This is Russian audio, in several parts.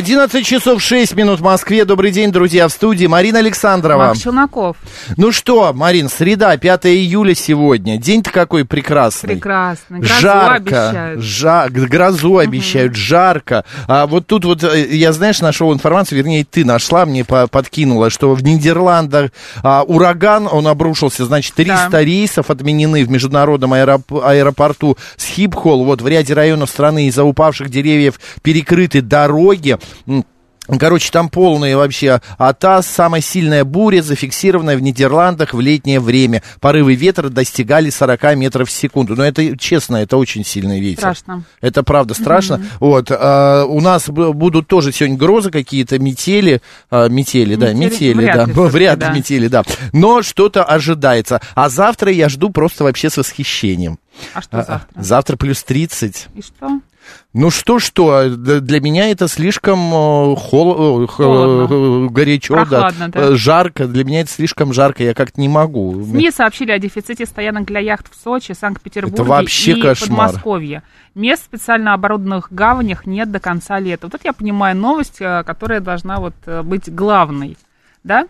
11 часов 6 минут в Москве. Добрый день, друзья, в студии Марина Александрова. Макс Челноков. Ну что, Марин, среда, 5 июля сегодня. День-то какой прекрасный. Прекрасно. Грозу жарко, обещают. жа- грозу обещают, жарко. А вот тут вот, э, я, знаешь, нашел информацию, вернее, ты нашла, мне по- подкинула, что в Нидерландах а, ураган, он обрушился, значит, 300 Да. рейсов отменены в международном аэроп- аэропорту Схипхол. Вот в ряде районов страны из-за упавших деревьев перекрыты дороги. Короче, там полная вообще АТАС, самая сильная буря, зафиксированная в Нидерландах в летнее время. Порывы ветра достигали 40 метров в секунду. Но это, честно, это очень сильный ветер. Страшно. Это правда страшно. Вот, а, у нас будут тоже сегодня грозы какие-то, метели, а, метели, да, Метели? метели, Вряд да, ли вряд ли да. метели, да. Но что-то ожидается. А завтра я жду просто вообще с восхищением. А что завтра? Завтра плюс 30. И что? Ну что-что, д- для меня это слишком э, хол- э, Холодно. э, горячо, Прохладно, да, да. Жарко. Для меня это слишком жарко, я как-то не могу. СМИ сообщили о дефиците стоянок для яхт в Сочи, Санкт-Петербурге Это вообще и кошмар. Подмосковье. Мест в специально оборудованных гаванях нет до конца лета. Вот это я понимаю новость, которая должна вот быть главной. Да?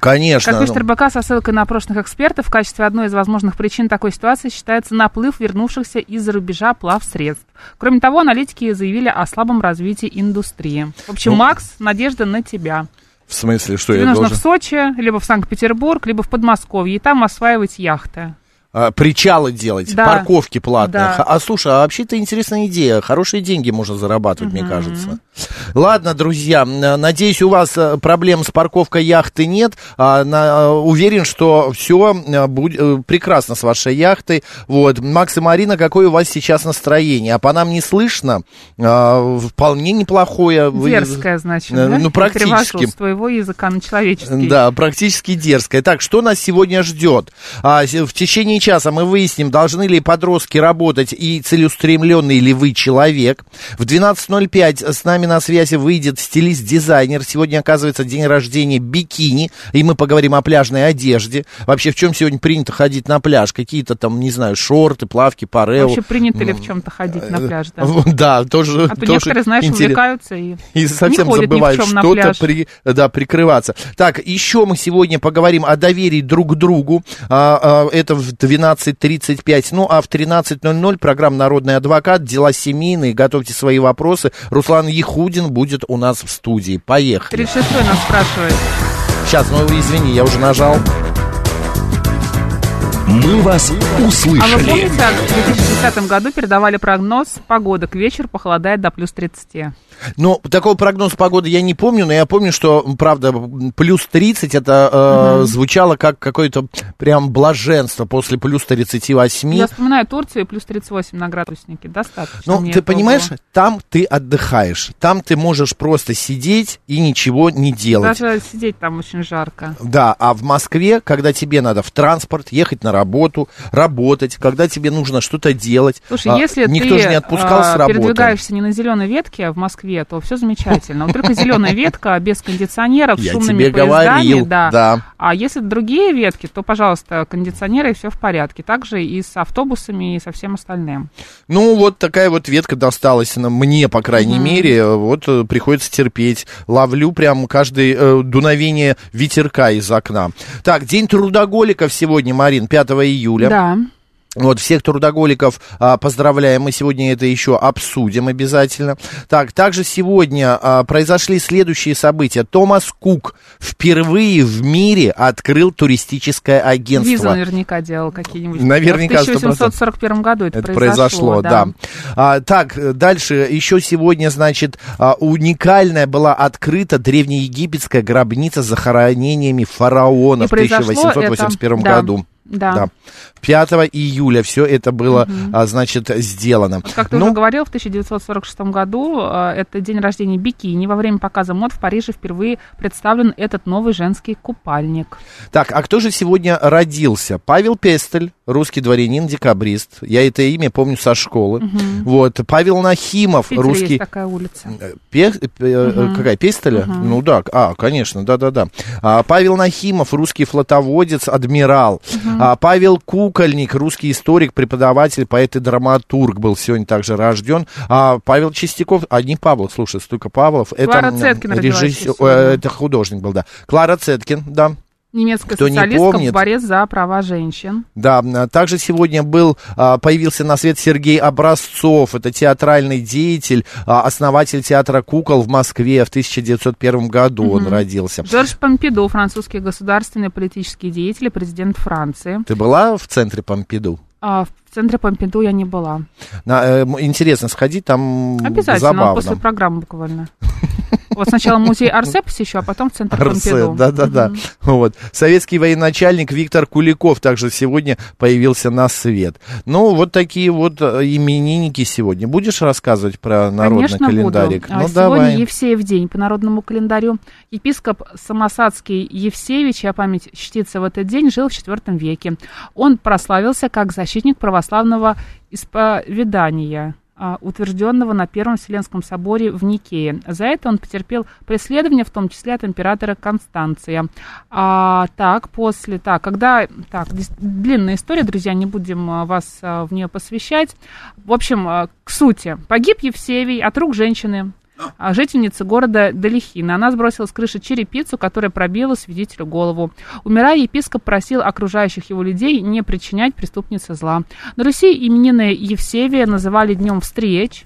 Конечно. Как пишет ну, РБК со ссылкой на прошлых экспертов, в качестве одной из возможных причин такой ситуации считается наплыв вернувшихся из-за рубежа плавсредств. Кроме того, аналитики заявили о слабом развитии индустрии. В общем, Ну, Макс, надежда на тебя. в смысле, что Тебе я нужно должен... в Сочи, либо в Санкт-Петербург, либо в Подмосковье, и там осваивать яхты. А, причалы делать, Да. парковки платные. Да. Х- А слушай, а вообще-то интересная идея. Хорошие деньги можно зарабатывать, мне кажется. Ладно, друзья, н- надеюсь, у вас э, проблем с парковкой яхты нет. А, на- уверен, что все будет прекрасно с вашей яхтой. Вот. Макс и Марина, какое у вас сейчас настроение? А по нам не слышно? А, вполне неплохое. Вы- Дерзкая, значит, Э, да? ну, практически. с твоего языка на человеческий. Да, практически дерзкая. Так, что нас сегодня ждет? А, в течение часа мы выясним, должны ли подростки работать и целеустремленный ли вы человек. В 12.05 с нами на связи выйдет стилист-дизайнер. Сегодня, оказывается, день рождения бикини, и мы поговорим о пляжной одежде. Вообще, в чем сегодня принято ходить на пляж? Какие-то там, не знаю, шорты, плавки, парео. Вообще принято ли в чем-то ходить на пляж, да? Да, тоже. А то тоже некоторые, знаешь, интерес- увлекаются и, и совсем не забывают что-то при, да, прикрываться. Так, еще мы сегодня поговорим о доверии друг к другу. А, а, это в 12.35. Ну, а в 13.00 программа «Народный адвокат», дела семейные. Готовьте свои вопросы. Руслан Ехудин будет у нас в студии. Поехали. 36-й нас спрашивает. Сейчас, ну, извини, я уже нажал. «Мы вас А вы услышали». помните, как в 2010 году передавали прогноз погода к вечеру похолодает до плюс 30? Ну, такого прогноза погоды я не помню, но я помню, что, правда, плюс 30 это э, звучало как какое-то прям блаженство после плюс 38. Я вспоминаю Турцию, плюс 38 на градуснике. Достаточно. Ну, ты понимаешь, было. там ты отдыхаешь, там ты можешь просто сидеть и ничего не делать. Даже сидеть там очень жарко. Да, а в Москве, когда тебе надо в транспорт, ехать на работу, работать, когда тебе нужно что-то делать, Слушай, а, если никто ты же не отпускал а, с работы. передвигаешься не на зеленой ветке в Москве, то все замечательно. Вот только зеленая ветка без кондиционеров, с шумными поездами, говорил, да. да. А если другие ветки, то, пожалуйста, кондиционеры и все в порядке. Также и с автобусами, и со всем остальным. Ну, вот такая вот ветка досталась на мне, по крайней мере. Вот э, приходится терпеть. Ловлю прям каждое э, дуновение ветерка из окна. Так, день трудоголиков сегодня, Марин, 5 июля. Да. Вот, всех трудоголиков а, поздравляем. Мы сегодня это еще обсудим обязательно. Так, также сегодня а, произошли следующие события. Томас Кук впервые в мире открыл туристическое агентство. Визу наверняка делал какие-нибудь. Наверняка, В 1841 году это, Это произошло, да. А, так, дальше еще сегодня, значит, а, уникальная была открыта древнеегипетская гробница с захоронениями фараона И в произошло 1881 это- да. Году. Да. 5 июля все это было, а, значит, сделано. Как ты Ну, уже говорил, в 1946 году э, это день рождения бикини. Во время показа мод в Париже впервые представлен этот новый женский купальник. Так, а кто же сегодня родился? Павел Пестель, русский дворянин, декабрист. Я это имя помню со школы. Вот. Павел Нахимов, Питере русский... есть такая улица. Э, Пе- э, Какая, Пестеля? Ну да, а, конечно, да-да-да. А, Павел Нахимов, русский флотоводец, адмирал. А, Павел Кукольник, русский историк, преподаватель, поэт и драматург, был сегодня также рожден. А Павел Чистяков, одни Павлов, слушай, столько Павлов. Клара это Цеткин режиссер, это художник был, да. Клара Цеткин, да. Немецкая Кто не социалистка помнит. в борец за права женщин. Да, а, также сегодня был, а, появился на свет Сергей Образцов, это театральный деятель, а, основатель театра кукол в Москве в 1901 году он родился. Жорж Помпиду, французский государственный политический деятель и президент Франции. Ты была в центре Помпиду? А в центре Помпиду я не была. На, э, интересно сходить, там Обязательно, забавно. после программы буквально. Вот сначала музей Арсе посещу, а потом центр Арсе, Помпиду. да-да-да. Вот. Советский военачальник Виктор Куликов также сегодня появился на свет. Ну, вот такие вот э, именинники сегодня. Будешь рассказывать про народный Конечно, календарик? буду. А Ну, Сегодня давай. Евсеев день по народному календарю. Епископ Самосадский Евсеевич, чья память чтится в этот день, жил в IV веке. Он прославился как защитник православного исповедания а, утвержденного на Первом Вселенском соборе в Никее. За это он потерпел преследование, в том числе от императора Констанция. А, так, после, так, когда, так, длинная история, друзья, не будем а, вас а, в нее посвящать. В общем, к сути, погиб Евсевий от рук женщины, а, жительницы города Далихина. Она сбросила с крыши черепицу, которая пробила свидетелю голову. Умирая, епископ просил окружающих его людей не причинять преступнице зла. На Руси именины Евсевия называли днем встреч.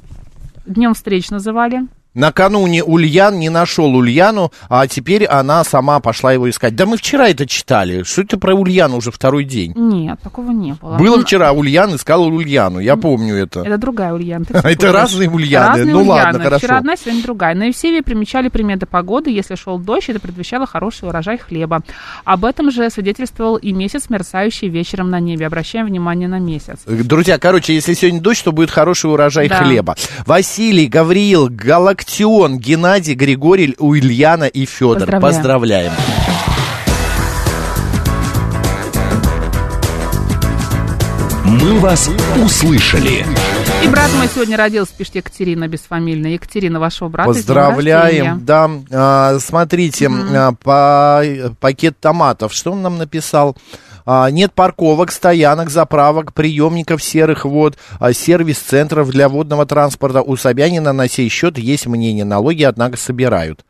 Днем встреч называли. Накануне Ульян не нашел Ульяну, а теперь она сама пошла его искать. Да мы вчера это читали. Что это про Ульяну уже второй день? Нет, такого не было. Было Ну, вчера, Ульян искал Ульяну, я помню это. Это другая Ульяна. это разные Ульяны. Разные Ну ладно, хорошо. Вчера одна, сегодня другая. На Евсевии примечали приметы погоды. Если шел дождь, это предвещало хороший урожай хлеба. Об этом же свидетельствовал и месяц, мерцающий вечером на небе. Обращаем внимание на месяц. Друзья, короче, если сегодня дождь, то будет хороший урожай Да. хлеба. Василий, Гавриил, Галактион, Геннадий, Григорий, Ульяна и Федор. Поздравляем. Поздравляем. «Мы вас услышали». И брат мой сегодня родился, пишет Екатерина бесфамильная. Екатерина, вашего брата. Поздравляем. Да, а, смотрите, а, по, пакет томатов. Что он нам написал? А, нет парковок, стоянок, заправок, приемников серых вод, а, сервис-центров для водного транспорта. У Собянина на сей счет есть мнение. Налоги, однако, собирают.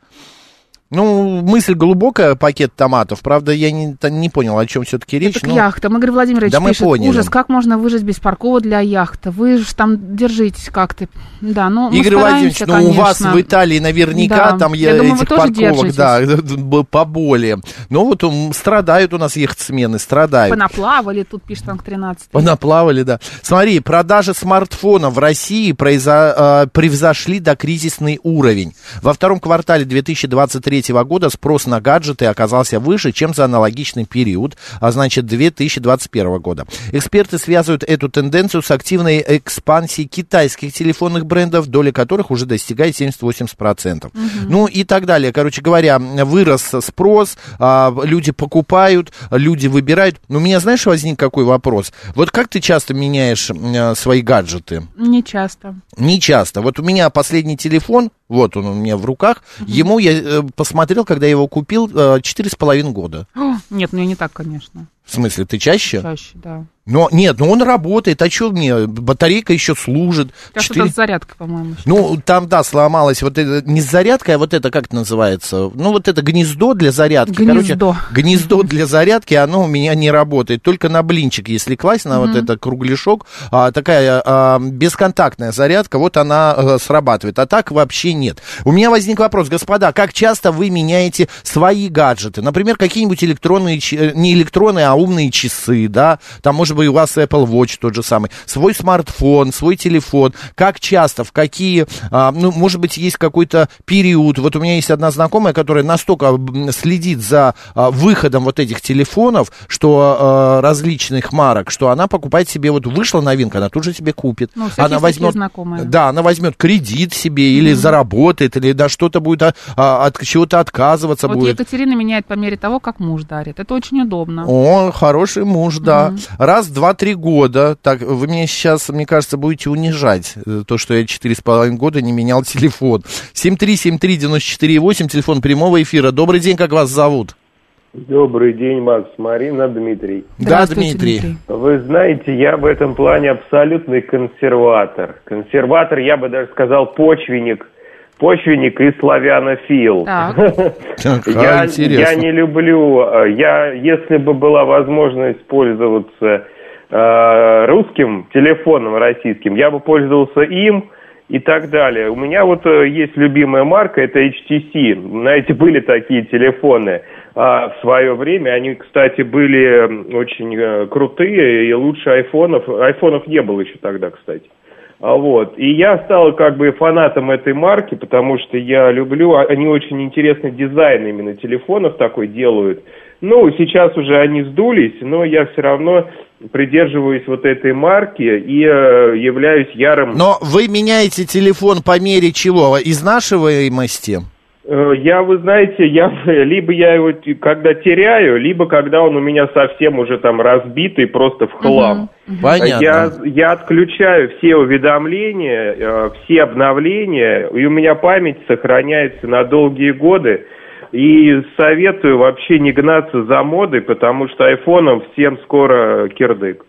Ну, мысль глубокая, пакет томатов. Правда, я не, не понял, о чем все-таки речь. Так Ну, яхта. Игорь Владимирович да мы пишет, поняли. ужас, как можно выжить без паркова для яхты? Вы же там держитесь как-то. Да, ну, мы Игорь Владимирович, ну у вас конечно. в Италии наверняка Да. там Я я, думаю, этих парковок, да, б- поболее. Но вот ум, страдают у нас яхтсмены, страдают. Понаплавали, тут пишет Танк 13. Понаплавали, да. Смотри, продажи смартфонов в России произо- э, превзошли до кризисный уровень. Во втором квартале 2023 года спрос на гаджеты оказался выше, чем за аналогичный период, а значит 2021 года. Эксперты связывают эту тенденцию с активной экспансией китайских телефонных брендов, доля которых уже достигает 70-80%. Ну и так далее. Короче говоря, вырос спрос, а, люди покупают, люди выбирают. Но у меня, знаешь, возник какой вопрос? Вот как ты часто меняешь м, свои гаджеты? Не часто. Не часто. Вот у меня последний телефон, вот он у меня в руках, ему я э, посмотрел, когда я его купил, э, четыре с половиной года. Нет, ну я не так, конечно. В смысле, ты чаще? Чаще, да. Но нет, ну он работает, а что мне? Батарейка еще служит. Кажется, Четыре- это зарядка, по-моему. Ну, там, да, сломалась вот это, не зарядка, а вот это, как это называется? Ну, вот это гнездо для зарядки. Гнездо. Короче, гнездо для зарядки, оно у меня не работает. Только на блинчик, если класть на вот это кругляшок, а, такая а, бесконтактная зарядка, вот она а, срабатывает. А так вообще нет. У меня возник вопрос, господа, как часто вы меняете свои гаджеты? Например, какие-нибудь электронные, ч- не электронные, а умные часы, да? Там, может быть, у вас Apple Watch тот же самый. Свой смартфон, свой телефон. Как часто, в какие, а, ну, может быть, есть какой-то период. Вот у меня есть одна знакомая, которая настолько следит за а, выходом вот этих телефонов, что а, различных марок, что она покупает себе, вот вышла новинка, она тут же себе купит. Ну, она знакомые. да, она возьмет кредит себе или заработает, или да, что-то будет а, а, от чего-то отказываться Вот будет. Екатерина меняет по мере того, как муж дарит. Это очень удобно. О, хороший муж, да. Раз, два, три года. Так, вы меня сейчас, мне кажется, будете унижать. э, То, что я четыре с половиной года не менял телефон. 7373948, телефон прямого эфира. Добрый день, как вас зовут? Добрый день, Макс, Марина, Дмитрий. Да, Здравствуйте, Дмитрий. Вы знаете, я в этом плане абсолютный консерватор. Консерватор, я бы даже сказал, почвенник. Почвенник и славянофил. Так. Так, Я, а, интересно. я не люблю, э, я, если бы была возможность пользоваться э, русским телефоном российским, я бы пользовался им и так далее. У меня вот э, есть любимая марка, это HTC. Знаете, были такие телефоны а, в свое время. Они, кстати, были очень э, крутые и лучше айфонов. Айфонов не было еще тогда, кстати. А Вот. И я стал как бы фанатом этой марки, потому что я люблю, а- они очень интересный дизайн именно телефонов такой делают. Ну, сейчас уже они сдулись, но я все равно придерживаюсь вот этой марки и э, являюсь ярым... Но вы меняете телефон по мере чего? Изнашиваемости? Э, Я, вы знаете, я либо я его когда теряю, либо когда он у меня совсем уже там разбитый, просто в хлам. Понятно. Я, я отключаю все уведомления, э, все обновления, и у меня память сохраняется на долгие годы. И советую вообще не гнаться за модой, потому что айфоном всем скоро кирдык.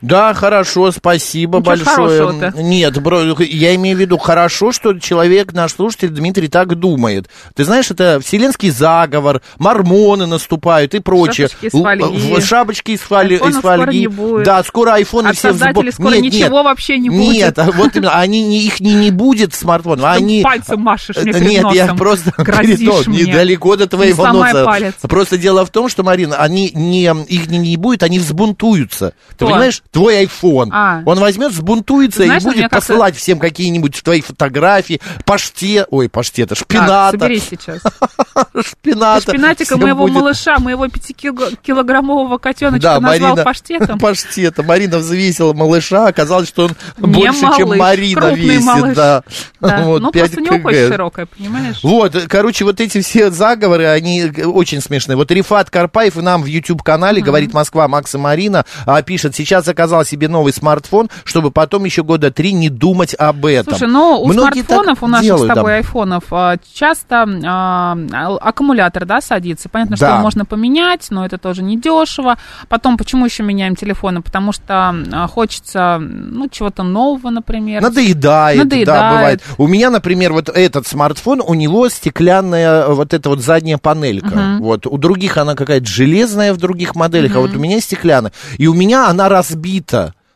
Да, хорошо, спасибо Ничего большое. Нет, бро, я имею в виду хорошо, что человек, наш слушатель Дмитрий, так думает. Ты знаешь, это вселенский заговор, мормоны наступают и прочее. Шапочки из фольги. Шапочки из, фольги. Да, скоро айфоны все в сбо- создателей скоро Нет, ничего нет. вообще не Нет, будет. а вот именно, они, не- их не, не будет смартфона. Ты Они... пальцем машешь мне Это перед Нет, я просто Грозишь мне. недалеко до твоего Не носа. палец. Просто дело в том, что, Марина, они не, их не, не будет, они взбунтуются. Ты понимаешь? Твой iPhone. А. Он возьмет, взбунтуется Ты знаешь, и будет посылать всем какие-нибудь твои фотографии, паштет, ой, паштета, Так, шпината. соберись сейчас. шпината. Шпинатика моего малыша, моего пятикилограммового котеночка назвал паштетом. паштета. Марина взвесила малыша, оказалось, что он Не больше, чем Марина весит. Да. Ну, 5 просто у него кг. кость широкая, понимаешь? Вот, короче, вот эти все заговоры, они очень смешные. Вот Рифат Карпаев нам в YouTube-канале, говорит Москва, Макс и Марина, а, пишет, сейчас заказал себе новый смартфон, чтобы потом еще года три не думать об этом. Слушай, ну у Многие смартфонов, у наших делают, с тобой да. айфонов, а, часто а, аккумулятор, да, садится. Понятно, что Да. его можно поменять, но это тоже не дешево. Потом, почему еще меняем телефоны? Потому что а, хочется, ну, чего-то нового, например. Надоедает, да, Надоедает. бывает. У меня, например, вот этот смартфон, у него стеклянная вот эта вот задняя панелька. Вот. У других она какая-то железная в других моделях, а вот у меня стеклянная. И у меня она разбита.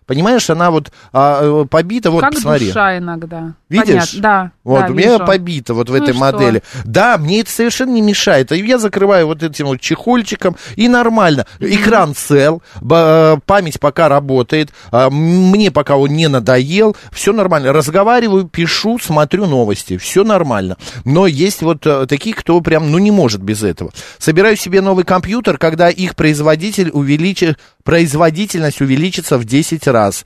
Понимаешь, она вот а, э, побита, вот как посмотри. душа иногда. Видишь? Понятно, да. Вот, да, у меня вижу. побито вот в Ну этой что? модели. Да, мне это совершенно не мешает. Я закрываю вот этим вот чехольчиком, и нормально. Экран цел, э, память пока работает, а, мне пока он не надоел, все нормально. Разговариваю, пишу, смотрю новости, все нормально. Но есть вот э, такие, кто прям, ну, не может без этого. Собираю себе новый компьютер, когда их производитель увеличит, производительность увеличится в 10 раз,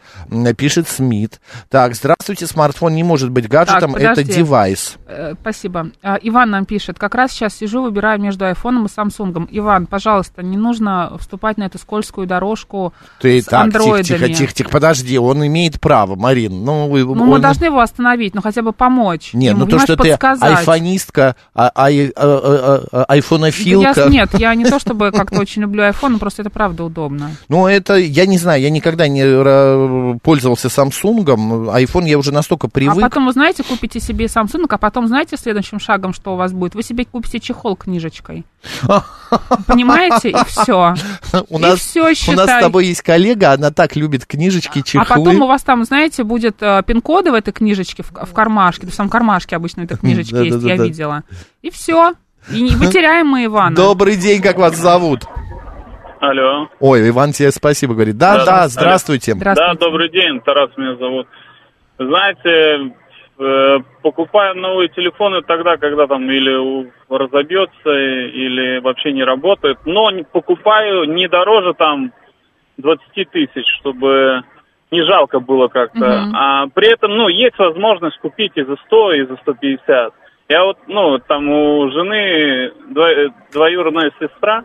пишет Смит. Так, здравствуйте, смартфон не может быть гаджетом, Так, это девайс. Э, Спасибо. А, Иван нам пишет. Как раз сейчас сижу, выбираю между айфоном и Самсунгом. Иван, пожалуйста, не нужно вступать на эту скользкую дорожку Ты с так, андроидами. тихо, тихо, тихо, подожди, он имеет право, Марин. Ну, Ну, мы он- должны его остановить, ну хотя бы помочь. Нет, ему, ну то, что ты подсказать. айфонистка, а, ай- а- а- а- айфонофилка. Я- нет, я не то чтобы как-то очень люблю iPhone, но просто это правда удобно. Ну, это, я не знаю, я никогда не пользовался Самсунгом. iPhone я уже настолько привык. А потом, вы знаете, купите себе Samsung, а потом, знаете, следующим шагом, что у вас будет? Вы себе купите чехол книжечкой. Понимаете? И все. у, и нас, у с тобой есть коллега, она так любит книжечки, чехлы. А потом у вас там, знаете, будет э, пин-коды в этой книжечке, в, в кармашке. То есть там кармашки обычно в этой книжечке есть, я видела. И все. И не потеряем мы Ивана. Добрый день, как вас зовут? Алло. Ой, Иван, тебе спасибо говорит. Да, да, Да, здравствуйте. Да, добрый день, Тарас меня зовут. Знаете, э, покупаю новые телефоны тогда, когда там или разобьется, или вообще не работает. Но покупаю не дороже там 20 тысяч, чтобы не жалко было как-то. Мгм. А при этом, ну, есть возможность купить и за 100, и за 150. Я вот, ну, там у жены дво- двоюродная сестра,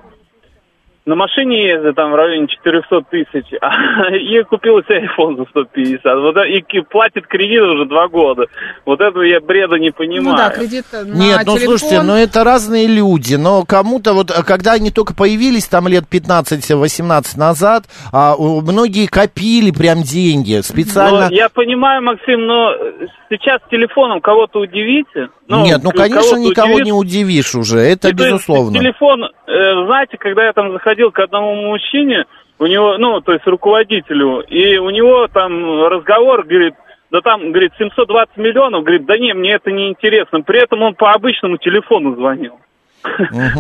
на машине ездит там в районе 400 тысяч, а и купила себе iPhone за 150. Вот, это- и платит кредит уже два года. Вот этого я бреда не понимаю. Ну да, кредит на Нет, ну телефон. слушайте, ну это разные люди, но кому-то вот, а, когда они только появились там лет 15-18 назад, а, у- многие копили прям деньги специально. Но я понимаю, Максим, но сейчас телефоном кого-то удивите. Ну, Нет, ну конечно никого удивит. не удивишь уже, это И то есть безусловно. телефон, э, знаете, когда я там заходил к одному мужчине, у него, ну, то есть руководителю, и у него там разговор, говорит, да там, говорит, 720 миллионов, говорит, да не, мне это не интересно. При этом он по обычному телефону звонил.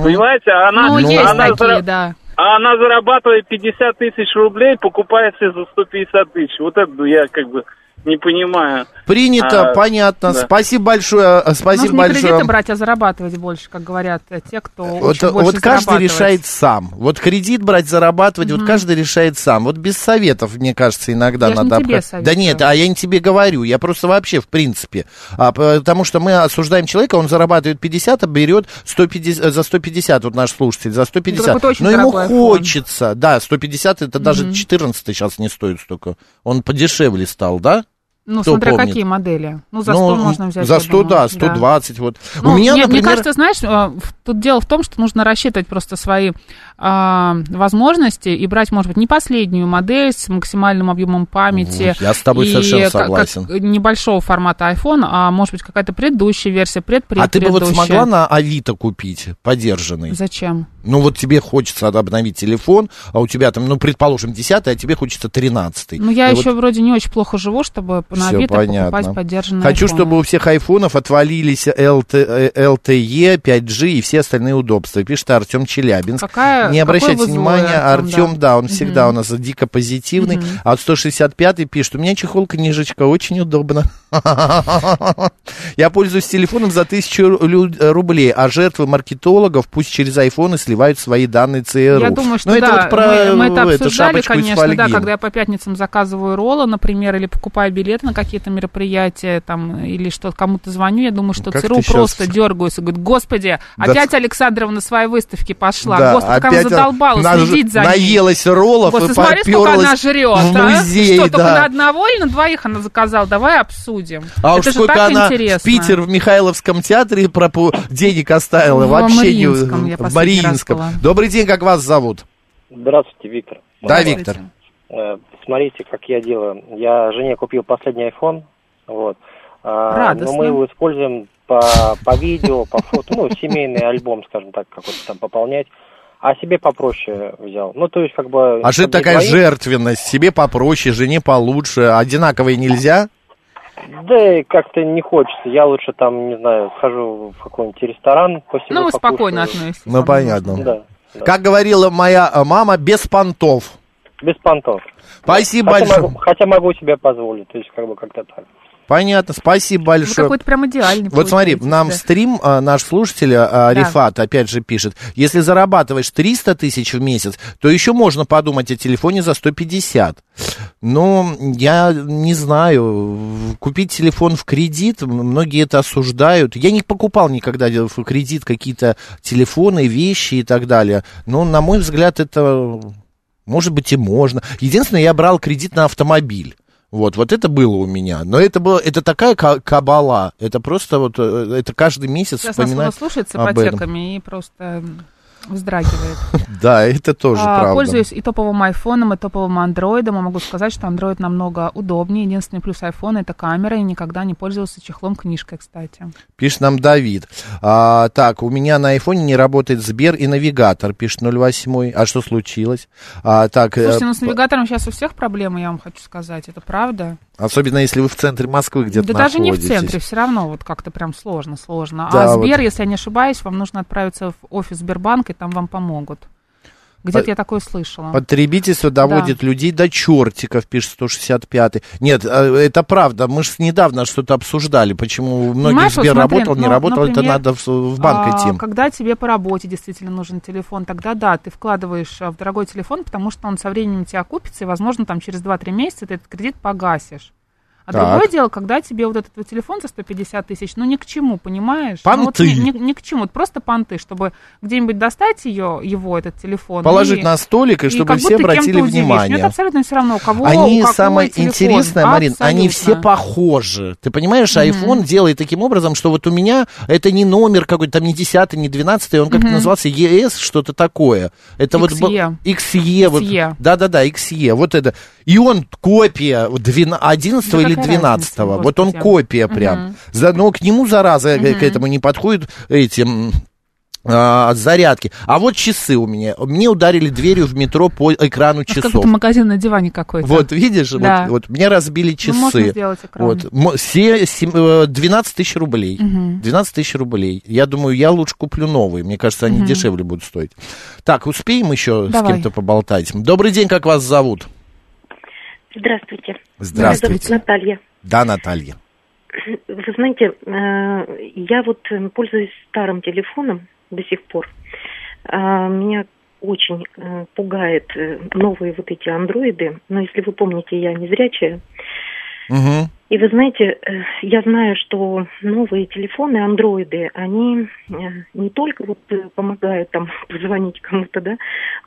Понимаете, а она, Ну, есть она, такие, зара- да. а она зарабатывает 50 тысяч рублей, покупает себе за 150 тысяч. Вот это я как бы не понимаю. Принято, А, понятно. да. Спасибо большое, э, спасибо Нужно не большое. кредиты брать, а зарабатывать больше, как говорят э, те, кто Вот, вот каждый решает сам. Вот кредит брать, зарабатывать, вот каждый решает сам. Вот без советов, мне кажется, иногда Я надо... не тебе обра- Да советую. нет, а я не тебе говорю, я просто вообще в принципе. А, потому что мы осуждаем человека, он зарабатывает 50, а берет 150, э, за 150, вот наш слушатель, за 150. какой-то очень Но ему дорогой iPhone. хочется, да, 150, это даже 14 сейчас не стоит столько. Он подешевле стал, да? Ну, Кто смотря помнит? какие модели. Ну, за Ну, 100 можно взять. За я 100, думаю. да, 120, вот. Ну, У меня, мне, мне например... кажется, знаешь, э, тут дело в том, что нужно рассчитывать просто свои а, возможности и брать, может быть, не последнюю модель с максимальным объемом памяти. Я с тобой и совершенно как- как согласен. небольшого формата iPhone, а может быть какая-то предыдущая версия, А ты бы вот смогла на Авито купить подержанный? Зачем? Ну вот тебе хочется обновить телефон, а у тебя там, ну, предположим, 10 а тебе хочется 13 Ну, я еще вроде не очень плохо живу, чтобы на понятно. покупать поддержанный Хочу, iPhone. чтобы у всех айфонов отвалились LT, э, LTE, 5G и все остальные удобства, пишет Артем Челябинск. Какая- Не обращайте внимания, Артем, да. да. он всегда у нас дико позитивный. А вот 165 пишет, у меня чехол книжечка, очень удобно. Я пользуюсь телефоном за тысячу ру- рублей, а жертвы маркетологов пусть через айфоны сливают свои данные ЦРУ. Я думаю, что Ну, да, это вот про мы, мы это обсуждали, конечно, да, когда я по пятницам заказываю роллы, например, или покупаю билеты на какие-то мероприятия, там, или что кому-то звоню, я думаю, что Как ЦРУ просто дергаются, говорит, господи, Да. опять Александрова на своей выставке пошла, Да, господи, как она задолбала наж- следить за ней. наелась роллов Господи, и смотри, сколько она жрет, в а? музей, Что, только да. на одного или на двоих она заказала? Давай обсудим. А Это уж же сколько так она интересно. в Питер в Михайловском театре пропу- денег оставила, В вообще не... В последний была. Добрый день, как вас зовут? Здравствуйте, Виктор. Да, Виктор. Э, Смотрите, как я делаю. Я жене купил последний iPhone, вот. А, Радостно. Но мы его используем по, по видео, по фото, ну, семейный альбом, скажем так, какой-то там пополнять. А себе попроще взял. Ну, то есть, как бы... А что это такая двоих- жертвенность? Себе попроще, жене получше, одинаковые нельзя? Да, и как-то не хочется. Я лучше там, не знаю, схожу в какой-нибудь ресторан, посижу, Ну, вы покушаю. спокойно относитесь. Ну, понятно. Да. да. Как говорила моя э, мама, без понтов. Без понтов. Спасибо хотя большое. Могу, хотя могу себе позволить, то есть, как бы, как-то так. Понятно, спасибо Вы большое. какой-то прям идеальный Вот смотри, нам да. стрим а, наш слушатель а, Рифат опять же пишет, если зарабатываешь 300 тысяч в месяц, то еще можно подумать о телефоне за 150. Но я не знаю, купить телефон в кредит, многие это осуждают. Я не покупал никогда в кредит какие-то телефоны, вещи и так далее. Но, на мой взгляд, это может быть и можно. Единственное, я брал кредит на автомобиль. Вот, вот это было у меня. Но это было, это такая ка- кабала. Это просто вот, э, это каждый месяц Сейчас нас вспоминать кто-то слушает с об этом. и просто вздрагивает. Да, это тоже А, правда. Пользуюсь и топовым айфоном, и топовым андроидом. И могу сказать, что андроид намного удобнее. Единственный плюс айфона это камера. И никогда не пользовался чехлом-книжкой, кстати. Пишет нам Давид. А, так, у меня на айфоне не работает Сбер и навигатор, пишет 08. А что случилось? А, так, э, Слушайте, ну с навигатором сейчас у всех проблемы, я вам хочу сказать. Это правда? Особенно если вы в центре Москвы где-то Да даже не в находитесь. центре, все равно вот как-то прям сложно, сложно. Да, а Сбер, вот. если я не ошибаюсь, вам нужно отправиться в офис Сбербанка, и там вам помогут. Где-то Под- я такое слышала. Потребительство доводит людей до чертиков, пишет 165 Нет, э, это правда. Мы же недавно что-то обсуждали, почему у многих Понимаешь, вот Сбер смотри, работал, не ну, работал, это например, надо в, в банк а, идти. Когда тебе по работе действительно нужен телефон, тогда да, ты вкладываешь а, в дорогой телефон, потому что он со временем тебя окупится, и, возможно, там через 2-3 месяца ты этот кредит погасишь. А Так. другое дело, когда тебе вот этот вот телефон за 150 тысяч, ну ни к чему, понимаешь? Ну, вот Понты. ни, ни- ни к чему, это просто понты, чтобы где-нибудь достать ее, его, этот телефон. Положить и- на столик, и и чтобы как все обратили внимание. Мне это абсолютно все равно, у кого Они какой самое телефон. интересное, Марин, они все Абсолютно. похожи. Ты понимаешь, iPhone делает таким образом, что вот у меня это не номер какой-то, там не 10 не 12 он как-то Мгм. назывался ES, что-то такое. Это вот был- XE. XE. вот- XE. Да-да-да, XE, вот это. И он копия вот двена- 11 Да или какая 12 разница, Вот он копия прям. Мгм. За- Но к нему, зараза, к- к этому не подходят эти... м, а, зарядки. А вот часы у меня. Мне ударили дверью в метро по экрану Как часов. будто магазин на диване какой-то. Вот, видишь, Да. вот, вот мне разбили Ну, часы. можно сделать экран. Вот, мо- се- сем- э, 12 тысяч рублей. Мгм. 12 тысяч рублей. Я думаю, я лучше куплю новые. Мне кажется, они Мгм. дешевле будут стоить. Так, успеем еще с Давай. кем-то поболтать? Добрый день, как вас зовут? Здравствуйте. Здравствуйте. Меня зовут Наталья. Да, Наталья. Вы знаете, э, я вот э, пользуюсь старым телефоном до сих пор. А, Меня очень э, пугает э, новые вот эти андроиды. Но если вы помните, я незрячая. Мгм. И вы знаете, э, я знаю, что новые телефоны, андроиды, они э, не только вот э, помогают там позвонить кому-то, да,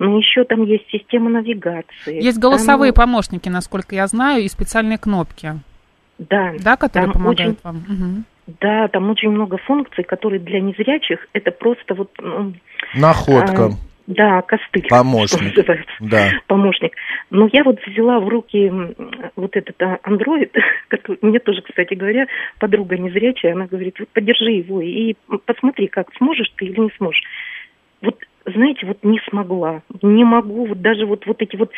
но еще там есть система навигации. Есть Там, голосовые помощники, насколько я знаю, и специальные кнопки, да, да, которые там помогают очень- вам. Мгм. Да, там очень много функций, которые для незрячих это просто вот ну, Находка. а, да, костыль. Помощник. Да. Помощник. Но я вот взяла в руки вот этот а, андроид, который мне тоже, кстати говоря, подруга незрячая, она говорит, вот подержи его и посмотри, как сможешь ты или не сможешь. Вот знаете, вот не смогла, не могу, вот даже вот, вот эти вот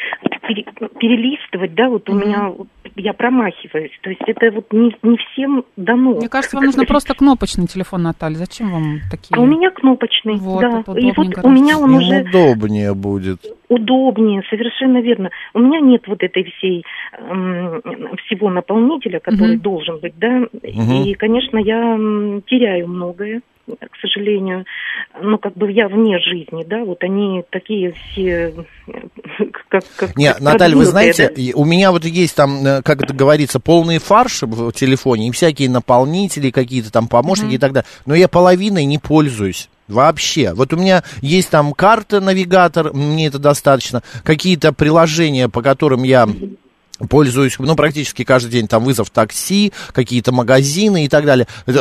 пере- перелистывать, да, вот у меня, вот я промахиваюсь, то есть это вот не, не всем дано. Мне кажется, вам нужно просто кнопочный телефон, Наталья. Зачем вам такие? А у меня кнопочный, Вот, да. И вот у меня он уже удобнее будет. удобнее, совершенно верно. У меня нет вот этой всей м, всего наполнителя, который Мгм. должен быть, да. И, конечно, я теряю многое, к сожалению. Ну, как бы я вне жизни, да. Вот они такие все, как, как Не, как Наталья, вы знаете, и у меня вот есть там, э, как это говорится, полные фарши в телефоне, и всякие наполнители, какие-то там помощники и так далее. Но я половиной не пользуюсь. Вообще. Вот у меня есть там карта, навигатор, мне это достаточно. Какие-то приложения, по которым я пользуюсь, ну, практически каждый день, там, вызов такси, какие-то магазины и так далее. П-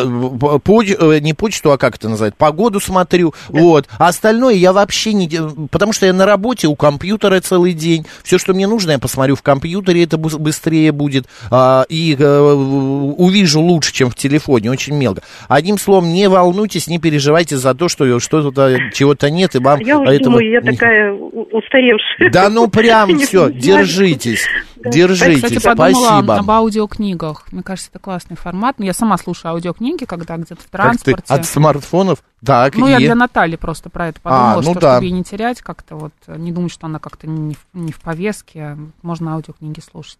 поч- э, не почту, а как это называется, погоду смотрю, вот. А остальное я вообще не... Потому что я на работе, у компьютера целый день. Все, что мне нужно, я посмотрю в компьютере, это быс- быстрее будет. а, и э, увижу лучше, чем в телефоне, очень мелко. Одним словом, не волнуйтесь, не переживайте за то, что что-то, чего-то нет, и вам Я этого думаю, я такая устаревшая. Да ну прям все, знаю. Держитесь. Держитесь, Кстати, подумала спасибо. об аудиокнигах. Мне кажется, это классный формат. Ну, Я сама слушаю аудиокниги, когда где-то в Как ты транспорте. от смартфонов? Так, Ну, я и... для Натальи просто про это подумала, А, ну что да. чтобы ей не терять, как-то вот э, не думать, что она как-то не в, не в повестке, а можно аудиокниги слушать.